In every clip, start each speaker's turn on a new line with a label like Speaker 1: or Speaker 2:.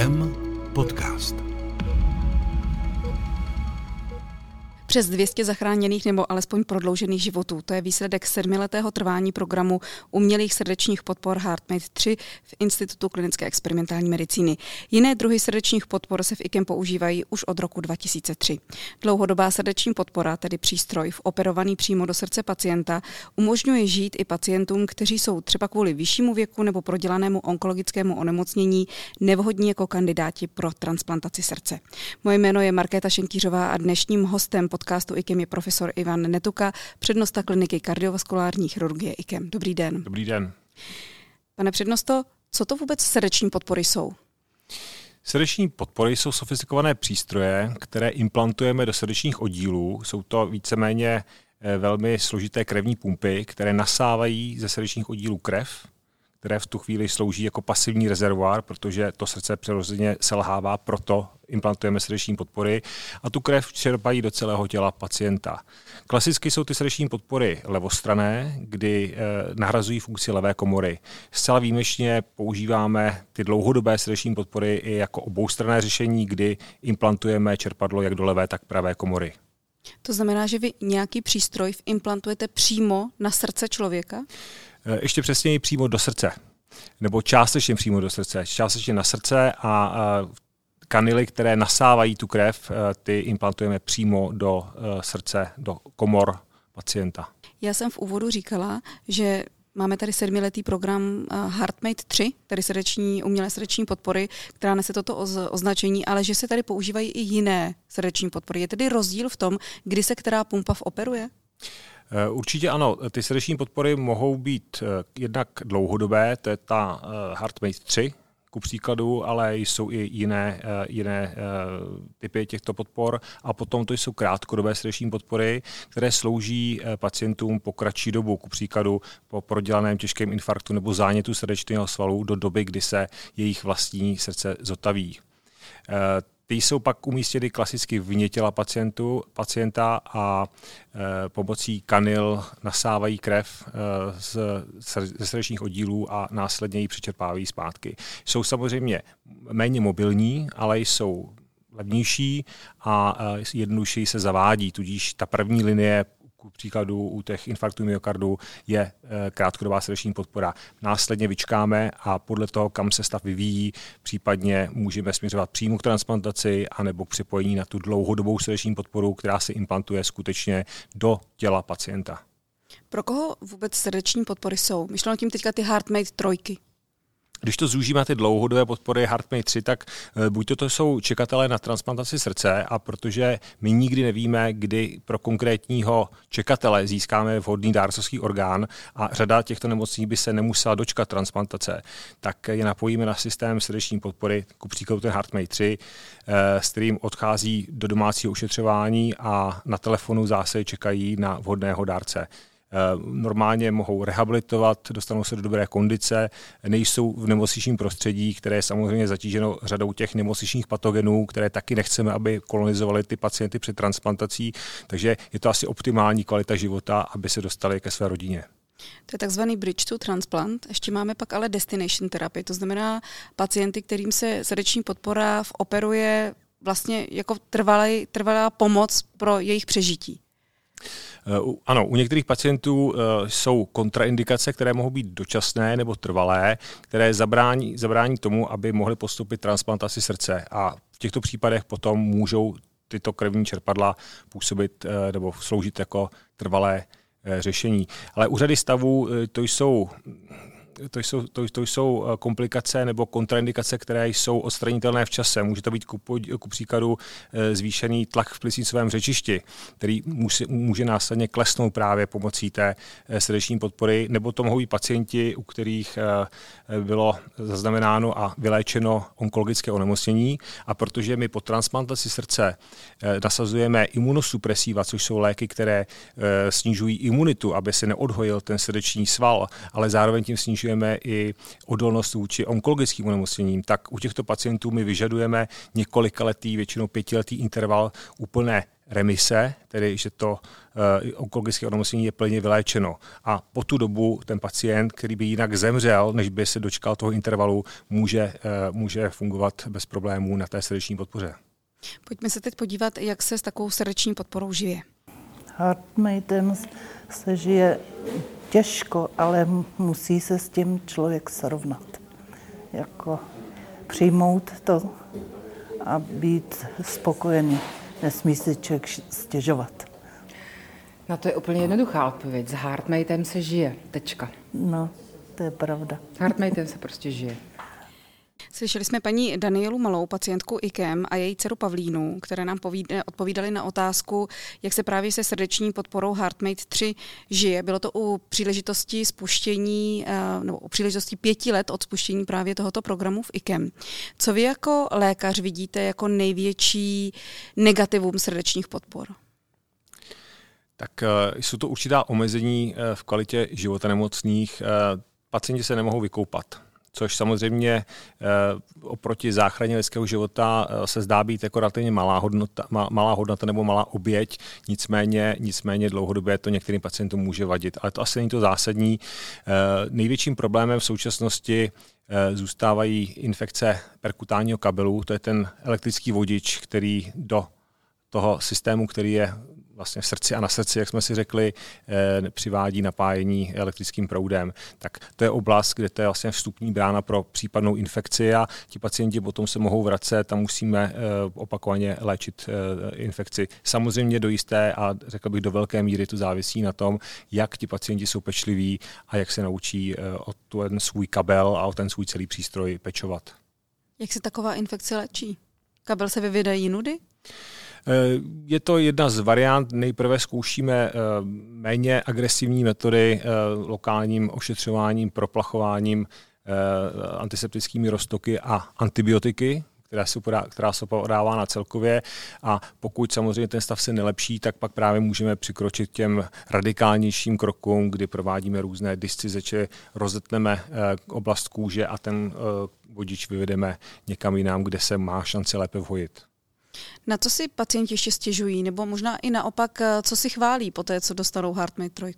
Speaker 1: IKEM podcast.
Speaker 2: Přes 200 zachráněných nebo alespoň prodloužených životů. To je výsledek sedmiletého trvání programu umělých srdečních podpor HeartMate 3 v Institutu klinické experimentální medicíny. Jiné druhy srdečních podpor se v IKEM používají už od roku 2003. Dlouhodobá srdeční podpora, tedy přístroj operovaný přímo do srdce pacienta, umožňuje žít i pacientům, kteří jsou třeba kvůli vyššímu věku nebo prodělanému onkologickému onemocnění nevhodní jako kandidáti pro transplantaci srdce. Moje jméno je Markéta Šenkýřová a dnešním hostem podcastu IKEM je profesor Ivan Netuka, přednosta kliniky kardiovaskulární chirurgie IKEM. Dobrý den.
Speaker 3: Dobrý den.
Speaker 2: Pane přednosto, co to vůbec srdeční podpory jsou?
Speaker 3: Srdeční podpory jsou sofistikované přístroje, které implantujeme do srdečních oddílů. Jsou to víceméně eh, velmi složité krevní pumpy, které nasávají ze srdečních oddílů krev, které v tu chvíli slouží jako pasivní rezervoár, protože to srdce přirozeně selhává, proto implantujeme srdeční podpory a tu krev čerpají do celého těla pacienta. Klasicky jsou ty srdeční podpory levostrané, kdy eh, nahrazují funkci levé komory. Zcela výjimečně používáme ty dlouhodobé srdeční podpory i jako oboustranné řešení, kdy implantujeme čerpadlo jak do levé, tak pravé komory.
Speaker 2: To znamená, že vy nějaký přístroj implantujete přímo na srdce člověka?
Speaker 3: Eh, ještě přesněji přímo do srdce. Nebo částečně přímo do srdce. Částečně na srdce a kanily, které nasávají tu krev, eh, ty implantujeme přímo do eh, srdce, do komor pacienta.
Speaker 2: Já jsem v úvodu říkala, že Máme tady sedmiletý program HeartMate 3, tedy srdeční, umělé srdeční podpory, která nese toto označení, ale že se tady používají i jiné srdeční podpory. Je tedy rozdíl v tom, kdy se která pumpa operuje?
Speaker 3: Eh, určitě ano, ty srdeční podpory mohou být eh, jednak dlouhodobé, to je ta eh, HeartMate 3, ku příkladu, ale jsou i jiné, jiné typy těchto podpor. A potom to jsou krátkodobé srdeční podpory, které slouží pacientům po kratší dobu, ku příkladu po prodělaném těžkém infarktu nebo zánětu srdečního svalu do doby, kdy se jejich vlastní srdce zotaví. Ty jsou pak umístěny klasicky vně těla pacientu, pacienta a e, pomocí kanil nasávají krev e, z, ze srdečních oddílů a následně ji přečerpávají zpátky. Jsou samozřejmě méně mobilní, ale jsou levnější a e, jednodušeji se zavádí, tudíž ta první linie ku příkladu u těch infarktů myokardu je eh, krátkodobá srdeční podpora. Následně vyčkáme a podle toho, kam se stav vyvíjí, případně můžeme směřovat přímo k transplantaci anebo k připojení na tu dlouhodobou srdeční podporu, která se implantuje skutečně do těla pacienta.
Speaker 2: Pro koho vůbec srdeční podpory jsou? Myšleno tím teďka ty HeartMate trojky.
Speaker 3: Když to zúžíme ty dlouhodobé podpory HeartMate 3, tak eh, buď to, to jsou čekatelé na transplantaci srdce a protože my nikdy nevíme, kdy pro konkrétního čekatele získáme vhodný dárcovský orgán a řada těchto nemocní by se nemusela dočkat transplantace, tak je napojíme na systém srdeční podpory, ku příkladu ten HeartMate 3, eh, s kterým odchází do domácího ušetřování a na telefonu zase čekají na vhodného dárce. Eh, normálně mohou rehabilitovat, dostanou se do dobré kondice, nejsou v nemocničním prostředí, které je samozřejmě zatíženo řadou těch nemocničních patogenů, které taky nechceme, aby kolonizovali ty pacienty před transplantací, takže je to asi optimální kvalita života, aby se dostali ke své rodině.
Speaker 2: To je takzvaný bridge to transplant. Ještě máme pak ale destination terapii, to znamená pacienty, kterým se srdeční podpora operuje vlastně jako trvalý, trvalá pomoc pro jejich přežití.
Speaker 3: Eh, ano, u některých pacientů eh, jsou kontraindikace, které mohou být dočasné nebo trvalé, které zabrání, zabrání tomu, aby mohli postupit transplantaci srdce. A v těchto případech potom můžou tyto krevní čerpadla působit eh, nebo sloužit jako trvalé řešení. Ale u řady stavů to jsou to jsou, to, to jsou eh, komplikace nebo kontraindikace, které jsou odstranitelné v čase. Může to být ku, ku příkladu eh, zvýšený tlak v plicnicovém řečišti, který může, může následně klesnout právě pomocí té eh, srdeční podpory, nebo to mohou být pacienti, u kterých bylo zaznamenáno a vyléčeno onkologické onemocnění a protože my po transplantaci srdce nasazujeme imunosupresiva, což jsou léky, které snižují imunitu, aby se neodhojil ten srdeční sval, ale zároveň tím snižuje zvyšujeme i odolnost vůči onkologickým onemocněním, tak u těchto pacientů my vyžadujeme několikaletý, většinou pětiletý interval úplné remise, tedy že to uh, onkologické onemocnění je plně vyléčeno. A po tu dobu ten pacient, který by jinak zemřel, než by se dočkal toho intervalu, může, uh, může fungovat bez problémů na té srdeční podpoře.
Speaker 2: Pojďme se teď podívat, jak se s takovou srdeční podporou žije.
Speaker 1: Heartmatem se žije těžko, ale musí se s tím člověk srovnat. Jako přijmout to a být spokojený. Nesmí si člověk stěžovat.
Speaker 4: No to je úplně jednoduchá odpověď. S Heartmatem se žije. Tečka.
Speaker 1: No, to je pravda.
Speaker 4: Heartmatem se prostě žije.
Speaker 2: Slyšeli jsme paní Danielu Malou, pacientku IKEM a její dceru Pavlínu, které nám odpovídali na otázku, jak se právě se srdeční podporou HeartMate 3 žije. Bylo to u příležitosti spuštění, eh, nebo u příležitosti pěti let od spuštění právě tohoto programu v IKEM. Co vy jako lékař vidíte jako největší negativum srdečních podpor?
Speaker 3: Tak uh, jsou to určitá omezení uh, v kvalitě života nemocných. Pacienti se nemohou vykoupat což samozřejmě eh, oproti záchraně lidského života eh, se zdá být jako relativně malá hodnota, malá hodnota nebo malá oběť, nicméně, nicméně dlouhodobě to některým pacientům může vadit. Ale to asi není to zásadní. Eh, největším problémem v současnosti zůstávají infekce perkutánního kabelu, to je ten elektrický vodič, který do toho systému, který je vlastně v srdci a na srdci, jak jsme si řekli, eh, přivádí napájení elektrickým proudem. Tak to je oblast, kde to je vlastně vstupní brána pro případnou infekci a ti pacienti potom se mohou vracet a musíme eh, opakovaně léčit eh, infekci. Samozřejmě do jisté a řekl bych do velké míry to závisí na tom, jak ti pacienti jsou pečliví a jak se naučí o ten svůj kabel a o ten svůj celý přístroj pečovat.
Speaker 2: Jak se taková infekce léčí? Kabel se vyvědají nudy?
Speaker 3: Je to jedna z variant. Nejprve zkoušíme eh, méně agresivní metody eh, lokálním ošetřováním, proplachováním, eh, antiseptickými roztoky a antibiotiky, která se, podá, která se podává na celkově a pokud samozřejmě ten stav se nelepší, tak pak právě můžeme přikročit těm radikálnějším krokům, kdy provádíme různé discizeče, rozetneme oblast kůže a ten vodič vyvedeme někam jinam, kde se má šance lépe vhojit.
Speaker 2: Na co si pacienti ještě stěžují, nebo možná i naopak, eh, co si chválí po té, co dostanou HeartMate 3?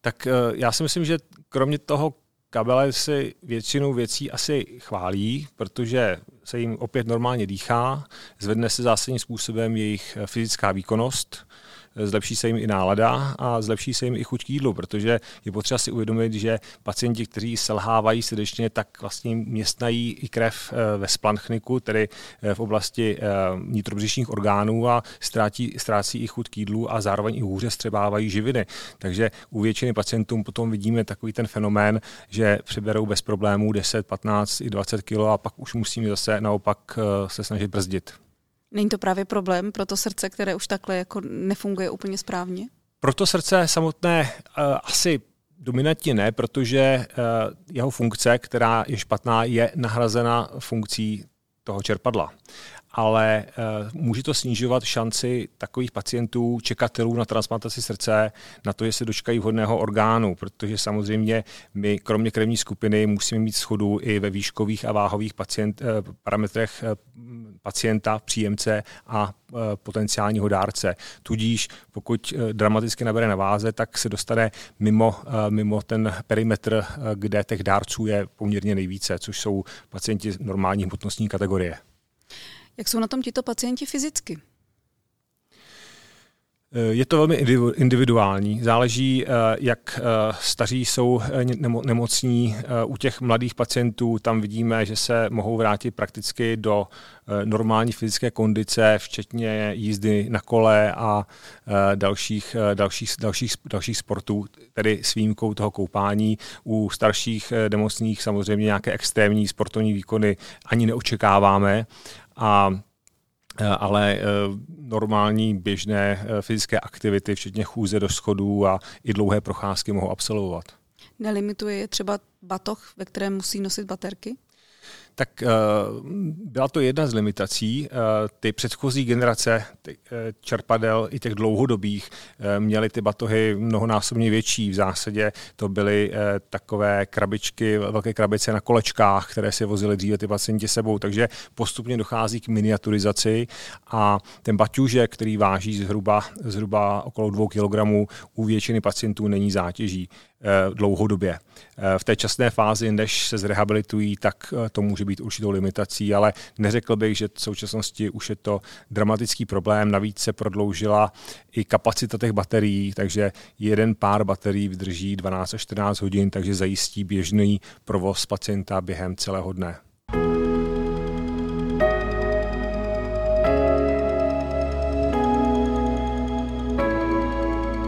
Speaker 3: Tak eh, já si myslím, že kromě toho kabele si většinou věcí asi chválí, protože se jim opět normálně dýchá, zvedne se zásadním způsobem jejich eh, fyzická výkonnost, zlepší se jim i nálada a zlepší se jim i chuť k jídlu, protože je potřeba si uvědomit, že pacienti, kteří selhávají srdečně, tak vlastně městnají i krev eh, ve splanchniku, tedy eh, v oblasti eh, nitrobřišních orgánů a ztrácí, ztrácí i chuť k jídlu a zároveň i hůře střebávají živiny. Takže u většiny pacientů potom vidíme takový ten fenomén, že přeberou bez problémů 10, 15 i 20 kg a pak už musíme zase naopak se snažit brzdit.
Speaker 2: Není to právě problém pro to srdce, které už takhle jako nefunguje úplně správně?
Speaker 3: Pro to srdce samotné uh, asi dominantně ne, protože uh, jeho funkce, která je špatná, je nahrazena funkcí toho čerpadla ale uh, může to snižovat šanci takových pacientů, čekatelů na transplantaci srdce, na to, že se dočkají vhodného orgánu, protože samozřejmě my kromě krevní skupiny musíme mít schodu i ve výškových a váhových pacient, uh, parametrech uh, pacienta, příjemce a potenciálního dárce. Tudíž pokud dramaticky nabere na váze, tak se dostane mimo, mimo ten perimetr, kde těch dárců je poměrně nejvíce, což jsou pacienti normální hmotnostní kategorie.
Speaker 2: Jak jsou na tom tito pacienti fyzicky?
Speaker 3: Eh, je to velmi individuální. Záleží, eh, jak eh, staří jsou nemocní. U těch mladých pacientů tam vidíme, že se mohou vrátit prakticky do normální fyzické kondice, včetně jízdy na kole a dalších, dalších, dalších, dalších sportů, tedy s výjimkou toho koupání. U starších nemocných samozřejmě nějaké extrémní sportovní výkony ani neočekáváme a ale e, normální běžné e, fyzické aktivity, včetně chůze do schodů a i dlouhé procházky mohou absolvovat.
Speaker 2: Nelimituje je třeba batoh, ve kterém musí nosit baterky?
Speaker 3: Tak byla to jedna z limitací. Ty předchozí generace ty, čerpadel i těch dlouhodobých měly ty batohy mnohonásobně větší. V zásadě to byly takové krabičky, velké krabice na kolečkách, které si vozili dříve ty pacienti sebou, takže postupně dochází k miniaturizaci a ten baťužek, který váží zhruba, zhruba okolo 2 kg, u většiny pacientů není zátěží eh, dlouhodobě. Eh, v té časné fázi, než se zrehabilitují, tak eh, to může být určitou limitací, ale neřekl bych, že v současnosti už je to dramatický problém. Navíc se prodloužila i kapacita těch baterií, takže jeden pár baterií vydrží 12 až 14 hodin, takže zajistí běžný provoz pacienta během celého dne.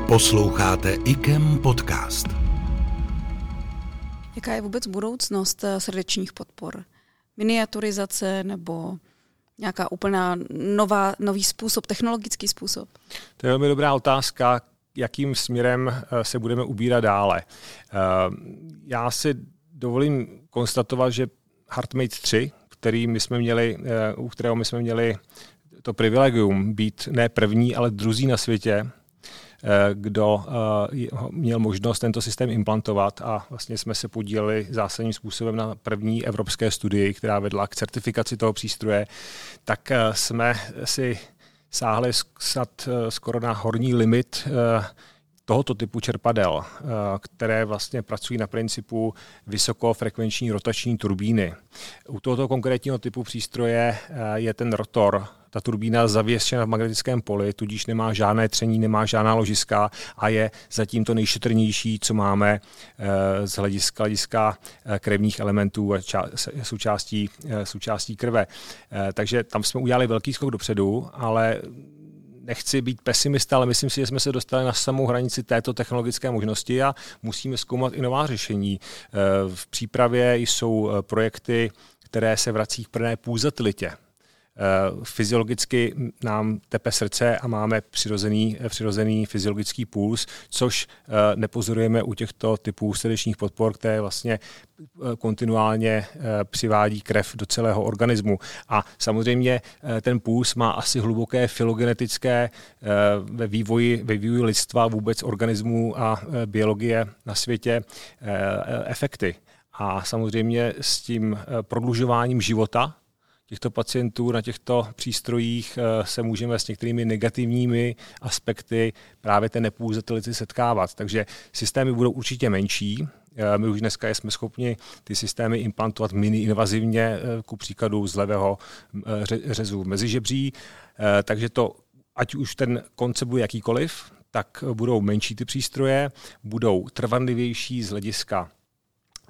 Speaker 2: Posloucháte IKEM podcast. Jaká je vůbec budoucnost eh, srdečních podpor? Miniaturizace nebo nějaká úplná nová, nový způsob, technologický způsob?
Speaker 3: To je velmi dobrá otázka, jakým směrem eh, se budeme ubírat dále. Eh, já si dovolím konstatovat, že HeartMate 3, který my jsme měli, u kterého my jsme měli to privilegium být ne první, ale druzí na světě, kdo eh, měl možnost tento systém implantovat a vlastně jsme se podíleli zásadním způsobem na první evropské studii, která vedla k certifikaci toho přístroje, tak eh, jsme si sáhli snad skoro na horní limit tohoto typu čerpadel, které vlastně pracují na principu vysokofrekvenční rotační turbíny. U tohoto konkrétního typu přístroje je ten rotor ta turbína zavěšena v magnetickém poli, tudíž nemá žádné tření, nemá žádná ložiska a je zatím to nejšetrnější, co máme eh, z hlediska, hlediska eh, krevních elementů a součástí, eh, součástí krve. Takže tam jsme udělali velký skok dopředu, ale nechci být pesimista, ale myslím si, že jsme se dostali na samou hranici této technologické možnosti a musíme zkoumat i nová řešení. V přípravě jsou projekty, které se vrací k plné půzatilitě. Eh, fyziologicky nám tepe srdce a máme přirozený, přirozený fyziologický puls, což eh, nepozorujeme u těchto typů srdečních podpor, které vlastně eh, kontinuálně přivádí krev do celého organismu. A samozřejmě ten puls má asi hluboké filogenetické ve vývoji, ve vývoji lidstva vůbec organismů a biologie na světě efekty. A samozřejmě s tím prodlužováním života těchto pacientů na těchto přístrojích eh, se můžeme s některými negativními aspekty právě té nepůzatelity setkávat. Takže systémy budou určitě menší, eh, my už dneska jsme schopni ty systémy implantovat mini-invazivně, eh, ku příkladu z levého řezu mezižebří, takže to, ať už ten koncept bude jakýkoliv, tak budou menší ty přístroje, budou trvanlivější z hlediska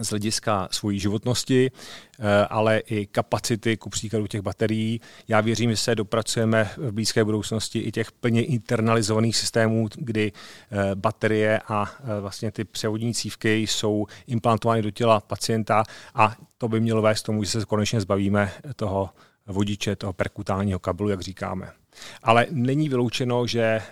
Speaker 3: z hlediska svojí životnosti, eh, ale i kapacity, ku příkladu těch baterií. Já věřím, že se dopracujeme v blízké budoucnosti i těch plně internalizovaných systémů, kdy eh, baterie a eh, vlastně ty převodní cívky jsou implantovány do těla pacienta a to by mělo vést k tomu, že se konečně zbavíme toho vodiče, toho perkutálního kabelu, jak říkáme. Ale není vyloučeno, že eh,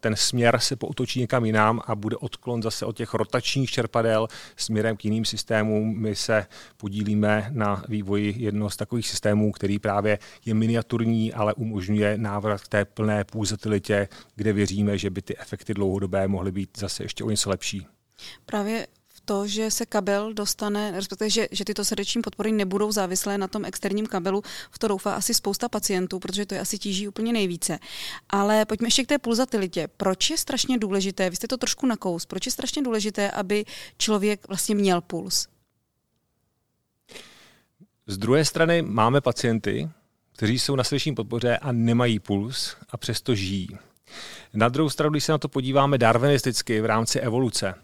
Speaker 3: ten směr se poutočí někam jinam a bude odklon zase od těch rotačních čerpadel směrem k jiným systémům. My se podílíme na vývoji jednoho z takových systémů, který právě je miniaturní, ale umožňuje návrat k té plné půzatilitě, kde věříme, že by ty efekty dlouhodobé mohly být zase ještě o něco lepší.
Speaker 2: Právě to, že se kabel dostane, respektive, že, že tyto srdeční podpory nebudou závislé na tom externím kabelu, v to doufá asi spousta pacientů, protože to je asi tíží úplně nejvíce. Ale pojďme ještě k té pulzatilitě. Proč je strašně důležité, vy jste to trošku nakous, proč je strašně důležité, aby člověk vlastně měl puls?
Speaker 3: Z druhé strany máme pacienty, kteří jsou na srdeční podpoře a nemají puls a přesto žijí. Na druhou stranu, když se na to podíváme darwinisticky v rámci evoluce,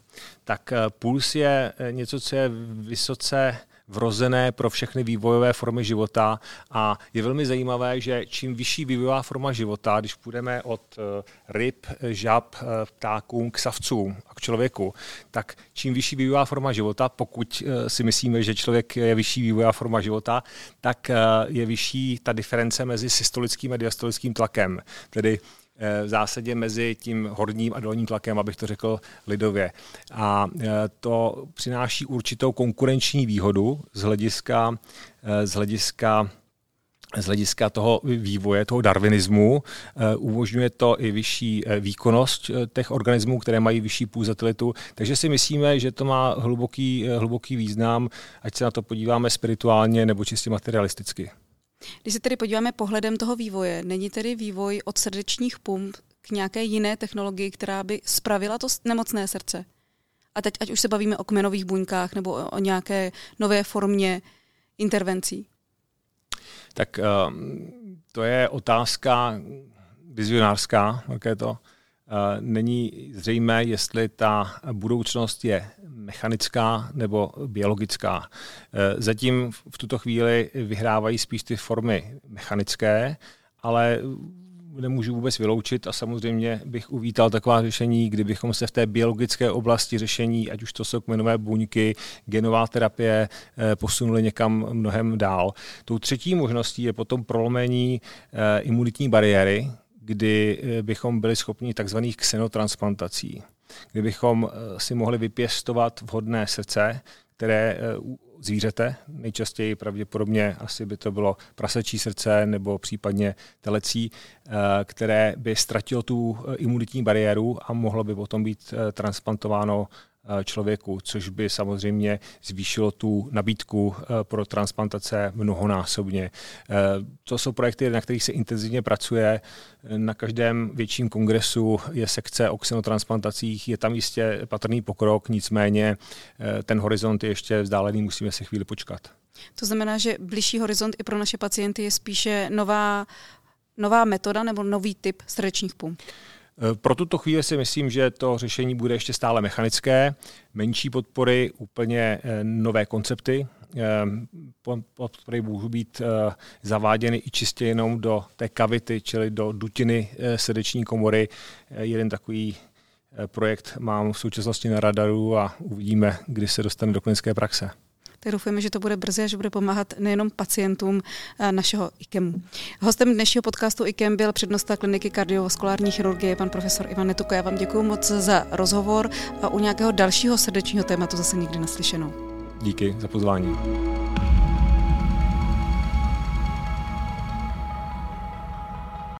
Speaker 3: tak eh, puls je eh, něco, co je vysoce vrozené pro všechny vývojové formy života a je velmi zajímavé, že čím vyšší vývojová forma života, když půjdeme od eh, ryb, žab, ptákům k savcům a k člověku, tak čím vyšší vývojová forma života, pokud si myslíme, že člověk je vyšší vývojová forma života, tak je vyšší ta diference mezi systolickým a diastolickým tlakem. Tedy v zásadě mezi tím horním a dolním tlakem, abych to řekl lidově. A to přináší určitou konkurenční výhodu z hlediska, z hlediska z hlediska toho vývoje, toho darwinismu, eh, umožňuje to i vyšší eh, výkonnost eh, těch organismů, které mají vyšší půzatilitu. Takže si myslíme, že to má hluboký, hluboký význam, ať se na to podíváme spirituálně nebo čistě materialisticky.
Speaker 2: Když se tedy podíváme pohledem toho vývoje, není tedy vývoj od srdečních pump k nějaké jiné technologii, která by spravila to nemocné srdce? A teď, ať už se bavíme o kmenových buňkách nebo o nějaké nové formě intervencí.
Speaker 3: Tak ehm, to je otázka vizionářská, je to. Eh, není zřejmé, jestli ta budoucnost je mechanická nebo biologická. Eh, zatím v tuto chvíli vyhrávají spíš ty formy mechanické, ale nemůžu vůbec vyloučit a samozřejmě bych uvítal taková řešení, kdybychom se v té biologické oblasti řešení, ať už to jsou kmenové buňky, genová terapie, eh, posunuli někam mnohem dál. Tou třetí možností je potom prolomení imunitní bariéry, kdy eh, bychom byli schopni takzvaných xenotransplantací, kdybychom si mohli vypěstovat vhodné srdce, které zvířete. Nejčastěji pravděpodobně asi by to bylo prasečí srdce nebo případně telecí, eh, které by ztratilo tu eh, imunitní bariéru a mohlo by potom být eh, transplantováno Eh, člověku, což by samozřejmě zvýšilo tu nabídku eh, pro transplantace mnohonásobně. Eh, to jsou projekty, na kterých se intenzivně pracuje. Na každém větším kongresu je sekce o xenotransplantacích, je tam jistě patrný pokrok, nicméně ten horizont je ještě vzdálený, musíme se chvíli počkat.
Speaker 2: To znamená, že blížší horizont i pro naše pacienty je spíše nová, nová metoda nebo nový typ srdečních pump.
Speaker 3: Eh, pro tuto chvíli si myslím, že to řešení bude ještě stále mechanické, menší podpory, úplně eh, nové koncepty. Eh, podpory můžou být zaváděny i čistě jenom do té kavity, čili do dutiny srdeční komory. Jeden takový projekt mám v současnosti na radaru a uvidíme, kdy se dostane do klinické praxe
Speaker 2: tak doufujeme, že to bude brzy a že bude pomáhat nejenom pacientům eh, našeho IKEMu. Hostem dnešního podcastu IKEM byl přednosta kliniky kardiovaskulární chirurgie, pan profesor Ivan Netuko. Já vám děkuji moc za rozhovor a u nějakého dalšího srdečního tématu zase někdy naslyšenou.
Speaker 3: Díky za pozvání.